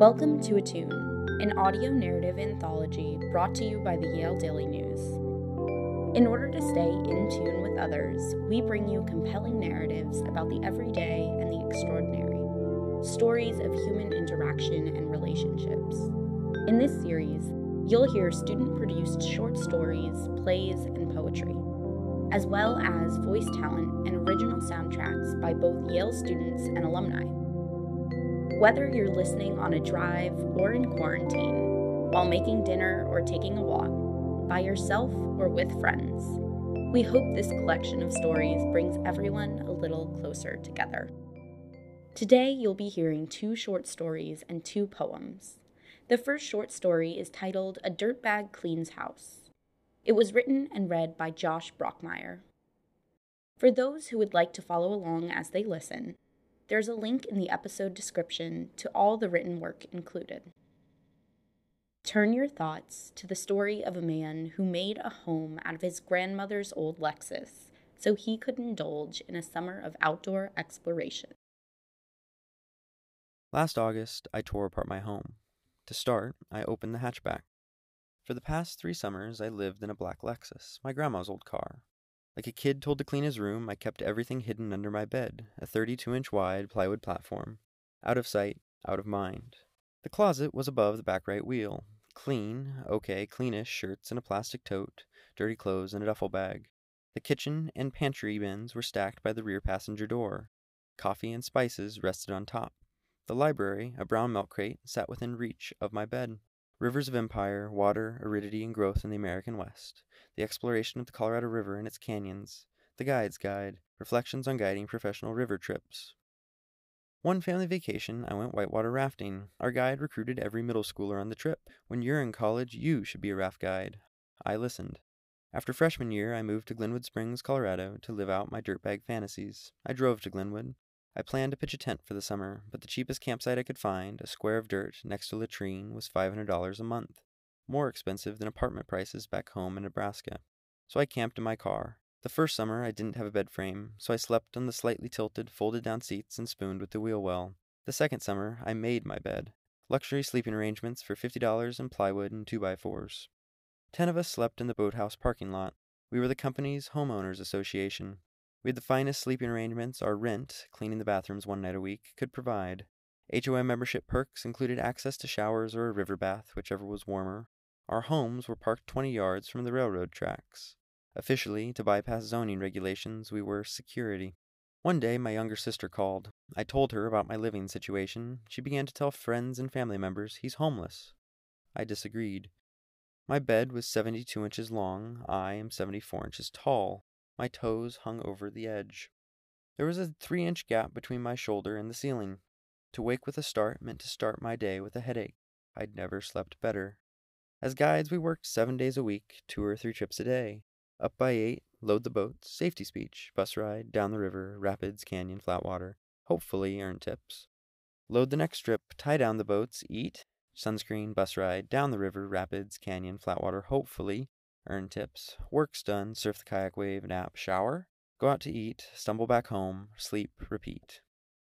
Welcome to Attune, an audio narrative anthology brought to you by the Yale Daily News. In order to stay in tune with others, we bring you compelling narratives about the everyday and the extraordinary, stories of human interaction and relationships. In this series, you'll hear student produced short stories, plays, and poetry, as well as voice talent and original soundtracks by both Yale students and alumni. Whether you're listening on a drive or in quarantine, while making dinner or taking a walk, by yourself or with friends, we hope this collection of stories brings everyone a little closer together. Today, you'll be hearing two short stories and two poems. The first short story is titled A Dirtbag Cleans House. It was written and read by Josh Brockmeyer. For those who would like to follow along as they listen, there's a link in the episode description to all the written work included. Turn your thoughts to the story of a man who made a home out of his grandmother's old Lexus so he could indulge in a summer of outdoor exploration. Last August, I tore apart my home. To start, I opened the hatchback. For the past three summers, I lived in a black Lexus, my grandma's old car. Like a kid told to clean his room, I kept everything hidden under my bed, a 32 inch wide plywood platform. Out of sight, out of mind. The closet was above the back right wheel. Clean, okay, cleanish shirts in a plastic tote, dirty clothes in a duffel bag. The kitchen and pantry bins were stacked by the rear passenger door. Coffee and spices rested on top. The library, a brown milk crate, sat within reach of my bed. Rivers of empire, water, aridity, and growth in the American West, the exploration of the Colorado River and its canyons, the guide's guide, reflections on guiding professional river trips. One family vacation, I went whitewater rafting. Our guide recruited every middle schooler on the trip. When you're in college, you should be a raft guide. I listened. After freshman year, I moved to Glenwood Springs, Colorado, to live out my dirtbag fantasies. I drove to Glenwood. I planned to pitch a tent for the summer, but the cheapest campsite I could find, a square of dirt next to a latrine, was $500 a month, more expensive than apartment prices back home in Nebraska. So I camped in my car. The first summer, I didn't have a bed frame, so I slept on the slightly tilted, folded down seats and spooned with the wheel well. The second summer, I made my bed. Luxury sleeping arrangements for $50 in plywood and 2x4s. Ten of us slept in the boathouse parking lot. We were the company's homeowners association. We had the finest sleeping arrangements our rent, cleaning the bathrooms one night a week, could provide. HOA membership perks included access to showers or a river bath, whichever was warmer. Our homes were parked 20 yards from the railroad tracks. Officially, to bypass zoning regulations, we were security. One day, my younger sister called. I told her about my living situation. She began to tell friends and family members he's homeless. I disagreed. My bed was 72 inches long. I am 74 inches tall. My toes hung over the edge. There was a three inch gap between my shoulder and the ceiling. To wake with a start meant to start my day with a headache. I'd never slept better. As guides, we worked seven days a week, two or three trips a day. Up by eight, load the boats, safety speech, bus ride, down the river, rapids, canyon, flat water. Hopefully earn tips. Load the next trip, tie down the boats, eat, sunscreen, bus ride, down the river, rapids, canyon, flat water. Hopefully earn tips. Work's done, surf the kayak wave, nap, shower, go out to eat, stumble back home, sleep, repeat.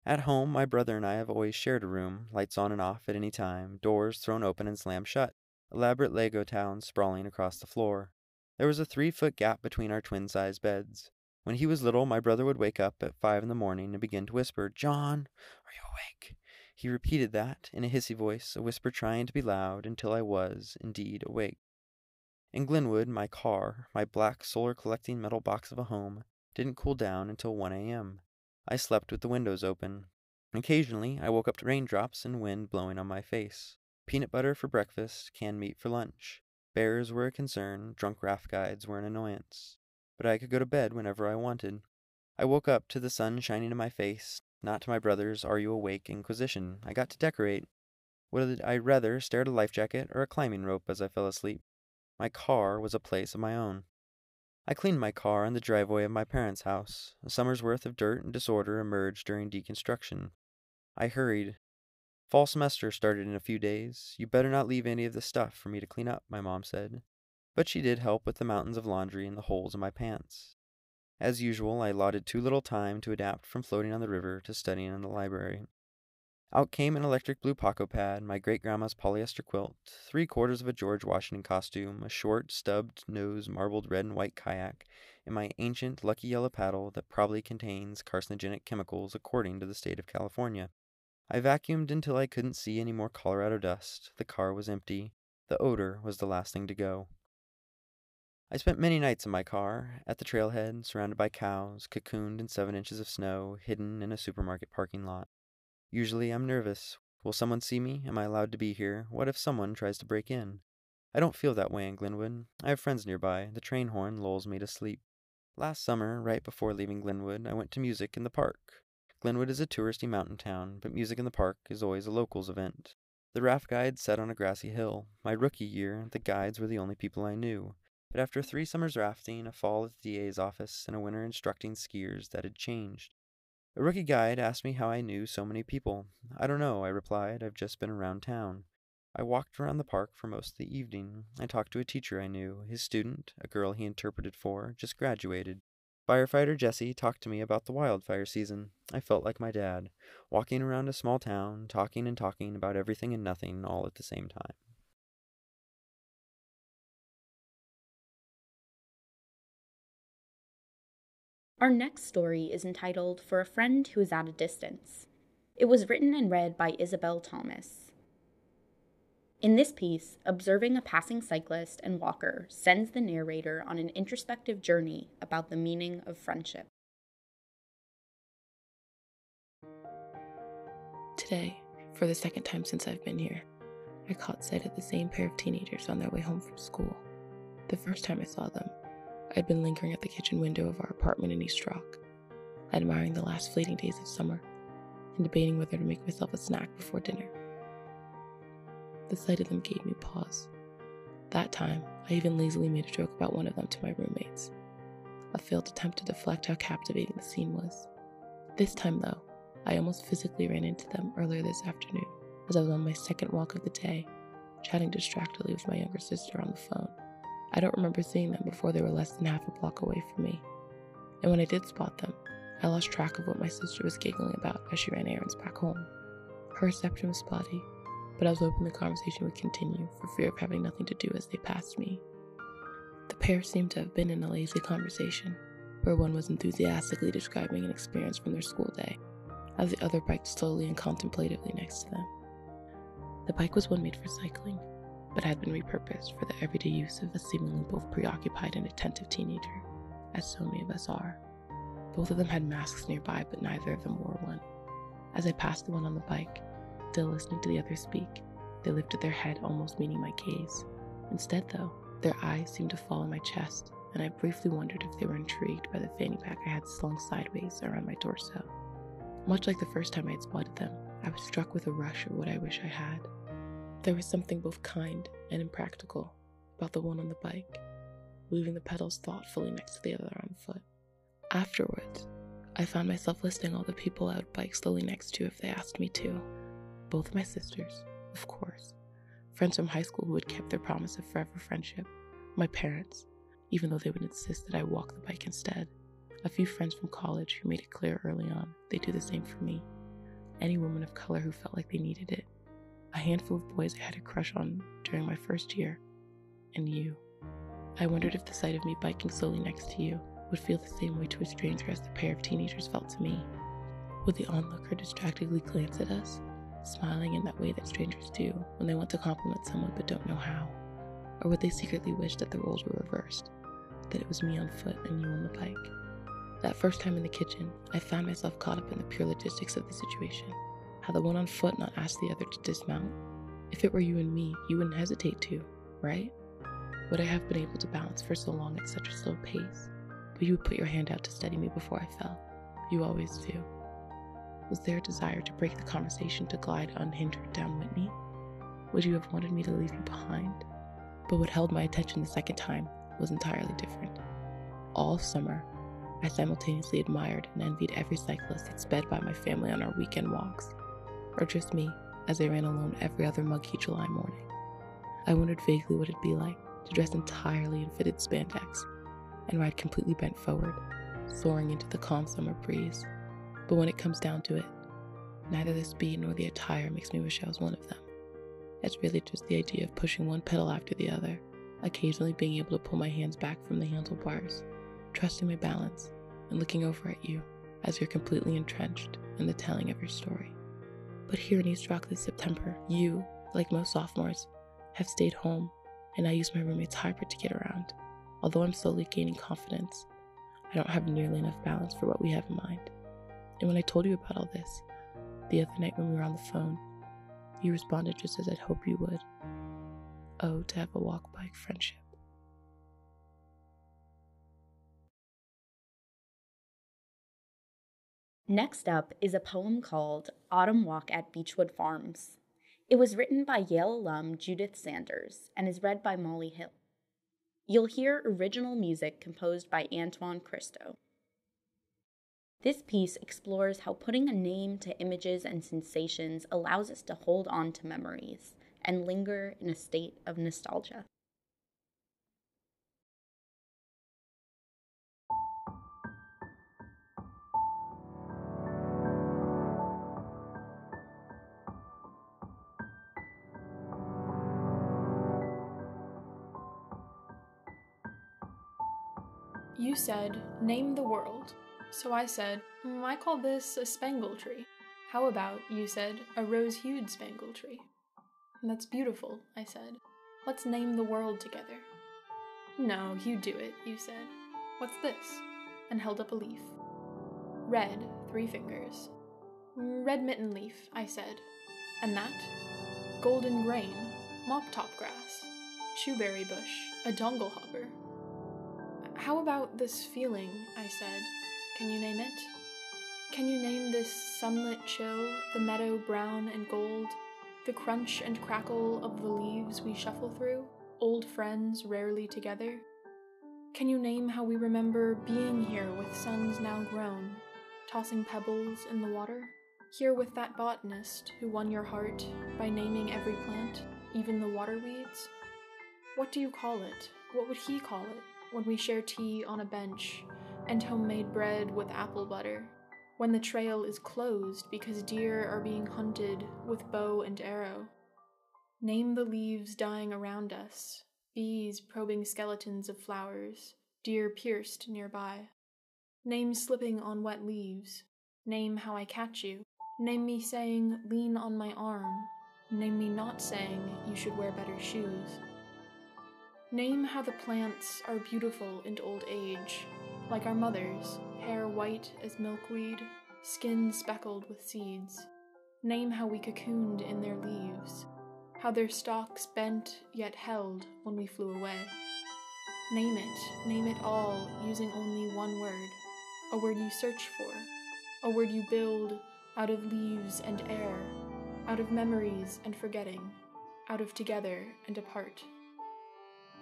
At home, my brother and I have always shared a room, lights on and off at any time, doors thrown open and slammed shut, elaborate Lego towns sprawling across the floor. There was a three foot gap between our twin sized beds. When he was little, my brother would wake up at five in the morning and begin to whisper, Josh, are you awake? He repeated that in a hissy voice, a whisper trying to be loud until I was, indeed, awake. In Glenwood, my car, my black solar collecting metal box of a home, didn't cool down until 1 a.m. I slept with the windows open. Occasionally, I woke up to raindrops and wind blowing on my face. Peanut butter for breakfast, canned meat for lunch. Bears were a concern, drunk raft guides were an annoyance. But I could go to bed whenever I wanted. I woke up to the sun shining in my face, not to my brother's Are You Awake inquisition. I got to decorate. Would I rather stare at a life jacket or a climbing rope as I fell asleep? My car was a place of my own. I cleaned my car in the driveway of my parents' house. A summer's worth of dirt and disorder emerged during deconstruction. I hurried. Fall semester started in a few days. You better not leave any of the stuff for me to clean up, my mom said. But she did help with the mountains of laundry and the holes in my pants. As usual, I allotted too little time to adapt from floating on the river to studying in the library. Out came an electric blue Paco pad, my great grandma's polyester quilt, three quarters of a George Washington costume, a short, stubbed nose, marbled red and white kayak, and my ancient lucky yellow paddle that probably contains carcinogenic chemicals according to the state of California. I vacuumed until I couldn't see any more Colorado dust. The car was empty. The odor was the last thing to go. I spent many nights in my car, at the trailhead, surrounded by cows, cocooned in seven inches of snow, hidden in a supermarket parking lot. Usually I'm nervous. Will someone see me? Am I allowed to be here? What if someone tries to break in? I don't feel that way in Glenwood. I have friends nearby. The train horn lulls me to sleep. Last summer, right before leaving Glenwood, I went to music in the park. Glenwood is a touristy mountain town, but music in the park is always a locals event. The raft guides sat on a grassy hill. My rookie year, the guides were the only people I knew. But after three summers rafting, a fall at the DA's office, and a winter instructing skiers, that had changed. A rookie guide asked me how I knew so many people. I don't know, I replied. I've just been around town. I walked around the park for most of the evening. I talked to a teacher I knew. His student, a girl he interpreted for, just graduated. Firefighter Jesse talked to me about the wildfire season. I felt like my dad, walking around a small town, talking and talking about everything and nothing all at the same time. Our next story is entitled For a Friend Who is at a Distance. It was written and read by Isabel Thomas. In this piece, observing a passing cyclist and walker sends the narrator on an introspective journey about the meaning of friendship. Today, for the second time since I've been here, I caught sight of the same pair of teenagers on their way home from school. The first time I saw them, I'd been lingering at the kitchen window of our apartment in East Rock, admiring the last fleeting days of summer and debating whether to make myself a snack before dinner. The sight of them gave me pause. That time, I even lazily made a joke about one of them to my roommates. A failed attempt to deflect how captivating the scene was. This time, though, I almost physically ran into them earlier this afternoon as I was on my second walk of the day, chatting distractedly with my younger sister on the phone. I don't remember seeing them before they were less than half a block away from me. And when I did spot them, I lost track of what my sister was giggling about as she ran errands back home. Her reception was spotty, but I was hoping the conversation would continue for fear of having nothing to do as they passed me. The pair seemed to have been in a lazy conversation, where one was enthusiastically describing an experience from their school day, as the other biked slowly and contemplatively next to them. The bike was one made for cycling, but had been repurposed for the everyday use of a seemingly both preoccupied and attentive teenager, as so many of us are. Both of them had masks nearby, but neither of them wore one. As I passed the one on the bike, still listening to the other speak, they lifted their head, almost meeting my gaze. Instead, though, their eyes seemed to fall on my chest, and I briefly wondered if they were intrigued by the fanny pack I had slung sideways around my torso. Much like the first time I had spotted them, I was struck with a rush of what I wish I had. There was something both kind and impractical about the one on the bike, moving the pedals thoughtfully next to the other on foot. Afterwards, I found myself listing all the people I would bike slowly next to if they asked me to. Both my sisters, of course, friends from high school who had kept their promise of forever friendship, my parents, even though they would insist that I walk the bike instead, a few friends from college who made it clear early on they'd do the same for me, any woman of color who felt like they needed it, a handful of boys I had a crush on during my first year, and you. I wondered if the sight of me biking slowly next to you would feel the same way to a stranger as the pair of teenagers felt to me. Would the onlooker distractedly glance at us, smiling in that way that strangers do when they want to compliment someone but don't know how? Or would they secretly wish that the roles were reversed, that it was me on foot and you on the bike? That first time in the kitchen, I found myself caught up in the pure logistics of the situation. Had the one on foot not asked the other to dismount? If it were you and me, you wouldn't hesitate to, right? Would I have been able to balance for so long at such a slow pace? But you would put your hand out to steady me before I fell. You always do. Was there a desire to break the conversation to glide unhindered down Whitney? Would you have wanted me to leave you behind? But what held my attention the second time was entirely different. All summer, I simultaneously admired and envied every cyclist that sped by my family on our weekend walks or just me, as I ran alone every other muggy July morning. I wondered vaguely what it'd be like to dress entirely in fitted spandex and ride completely bent forward, soaring into the calm summer breeze. But when it comes down to it, Neither the speed nor the attire makes me wish I was one of them. It's really just the idea of pushing one pedal after the other, occasionally being able to pull my hands back from the handlebars, trusting my balance, and looking over at you as you're completely entrenched in the telling of your story. But here in East Rock this September, you, like most sophomores, have stayed home, and I use my roommate's hybrid to get around. Although I'm slowly gaining confidence, I don't have nearly enough balance for what we have in mind. And when I told you about all this, the other night when we were on the phone, you responded just as I'd hope you would. Oh, to have a walk bike friendship. Next up is a poem called Autumn Walk at Beechwood Farms. It was written by Yale alum Judith Sanders and is read by Molly Hill. You'll hear original music composed by Antoine Christo. This piece explores how putting a name to images and sensations allows us to hold on to memories and linger in a state of nostalgia. Said, name the world. So I said, mm, I call this a spangle tree. How about, you said, a rose hued spangle tree? That's beautiful, I said. Let's name the world together. No, you do it, you said. What's this? And held up a leaf. Red, three fingers. Red mitten leaf, I said. And that? Golden grain, mop top grass, chewberry bush, a dongle hopper. How about this feeling? I said. Can you name it? Can you name this sunlit chill, the meadow brown and gold, the crunch and crackle of the leaves we shuffle through, old friends rarely together? Can you name how we remember being here with sons now grown, tossing pebbles in the water? Here with that botanist who won your heart by naming every plant, even the water weeds? What do you call it? What would he call it when we share tea on a bench and homemade bread with apple butter? when the trail is closed because deer are being hunted with bow and arrow. Name the leaves dying around us, bees probing skeletons of flowers, deer pierced nearby. Name slipping on wet leaves. Name how I catch you. Name me saying, lean on my arm. Name me not saying, you should wear better shoes. Name how the plants are beautiful in old age, like our mothers, hair white as milkweed, skin speckled with seeds. Name how we cocooned in their leaves, how their stalks bent yet held when we flew away. Name it, name it all, using only one word, a word you search for, a word you build out of leaves and air, out of memories and forgetting, out of together and apart.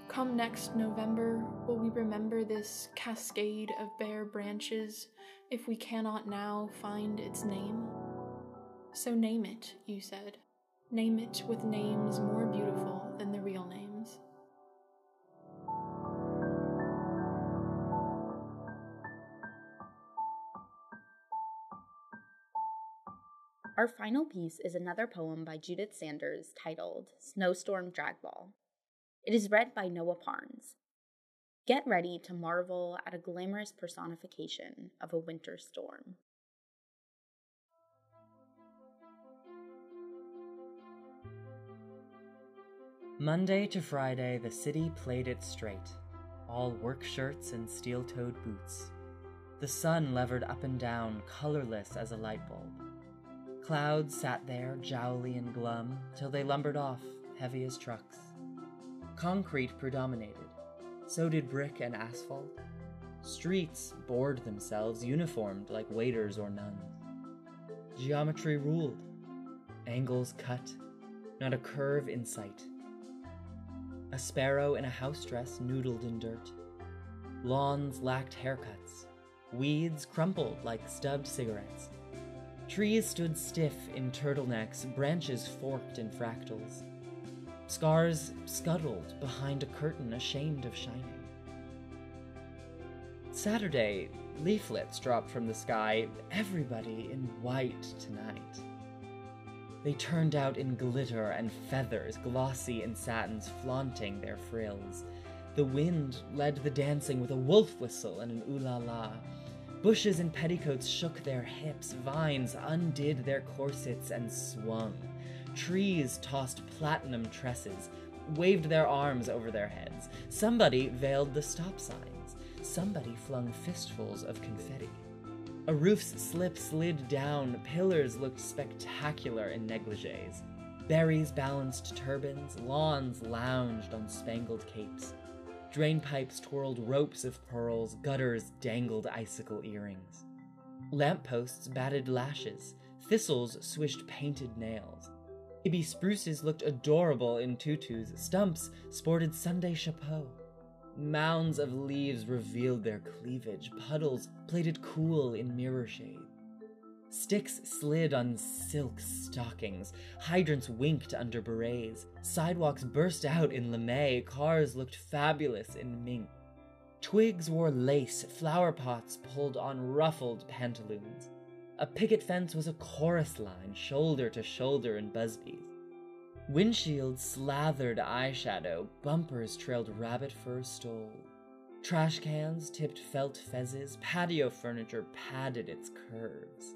Come next November, will we remember this cascade of bare branches if we cannot now find its name? So name it, you said. Name it with names more beautiful than the real names. Our final piece is another poem by Judith Sanders titled Snowstorm Dragball. It is read by Noah Parnes. Get ready to marvel at a glamorous personification of a winter storm. Monday to Friday, the city played it straight, all work shirts and steel toed boots. The sun levered up and down, colorless as a light bulb. Clouds sat there, jowly and glum, till they lumbered off, heavy as trucks. Concrete predominated, so did brick and asphalt. Streets bored themselves, uniformed like waiters or nuns. Geometry ruled, angles cut, not a curve in sight. A sparrow in a house dress noodled in dirt. Lawns lacked haircuts. Weeds crumpled like stubbed cigarettes. Trees stood stiff in turtlenecks, branches forked in fractals. Scars scuttled behind a curtain ashamed of shining. Saturday, leaflets dropped from the sky, everybody in white tonight. They turned out in glitter and feathers, glossy in satins, flaunting their frills. The wind led the dancing with a wolf whistle and an ooh la la. Bushes and petticoats shook their hips, vines undid their corsets and swung. Trees tossed platinum tresses, waved their arms over their heads. Somebody veiled the stop signs. Somebody flung fistfuls of confetti. A roof's slip slid down, pillars looked spectacular in negligees. Berries balanced turbans, lawns lounged on spangled capes. Drain pipes twirled ropes of pearls, gutters dangled icicle earrings. Lampposts batted lashes, thistles swished painted nails. Baby spruces looked adorable in tutus, stumps sported Sunday chapeaux. Mounds of leaves revealed their cleavage, puddles played it cool in mirror shade. Sticks slid on silk stockings, hydrants winked under berets, sidewalks burst out in lame, cars looked fabulous in mink. Twigs wore lace, flower pots pulled on ruffled pantaloons. A picket fence was a chorus line, shoulder to shoulder in busbies. Windshields slathered eyeshadow, bumpers trailed rabbit fur stole. Trash cans tipped felt fezzes, patio furniture padded its curves.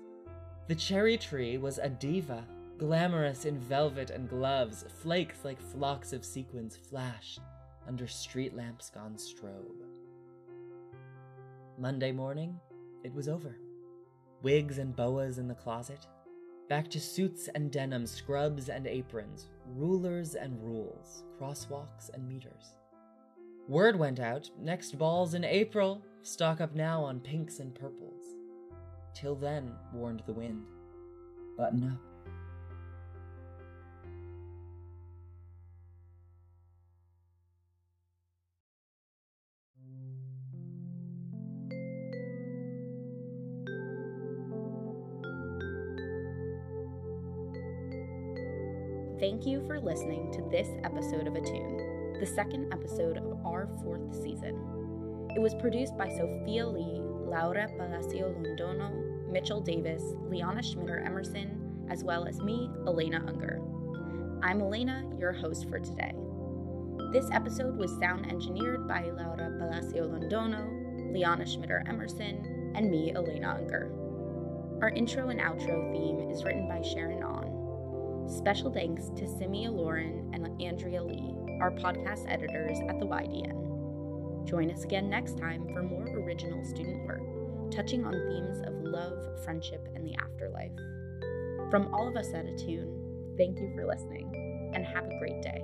The cherry tree was a diva, glamorous in velvet and gloves, flakes like flocks of sequins flashed under street lamps gone strobe. Monday morning, it was over. Wigs and boas in the closet. Back to suits and denim, scrubs and aprons, rulers and rules, crosswalks and meters. Word went out next ball's in April. Stock up now on pinks and purples. Till then, warned the wind. Button up. Thank you for listening to this episode of Attune, the second episode of our fourth season. It was produced by Sophia Lee, Laura Palacio Londono, Mitchell Davis, Liana Schmitter Emerson, as well as me, Elena Unger. I'm Elena, your host for today. This episode was sound engineered by Laura Palacio Londono, Liana Schmitter Emerson, and me, Elena Unger. Our intro and outro theme is written by Sharon On. Special thanks to Simia Lauren and Andrea Lee, our podcast editors at the YDN. Join us again next time for more original student work, touching on themes of love, friendship, and the afterlife. From all of us at Attune, thank you for listening, and have a great day.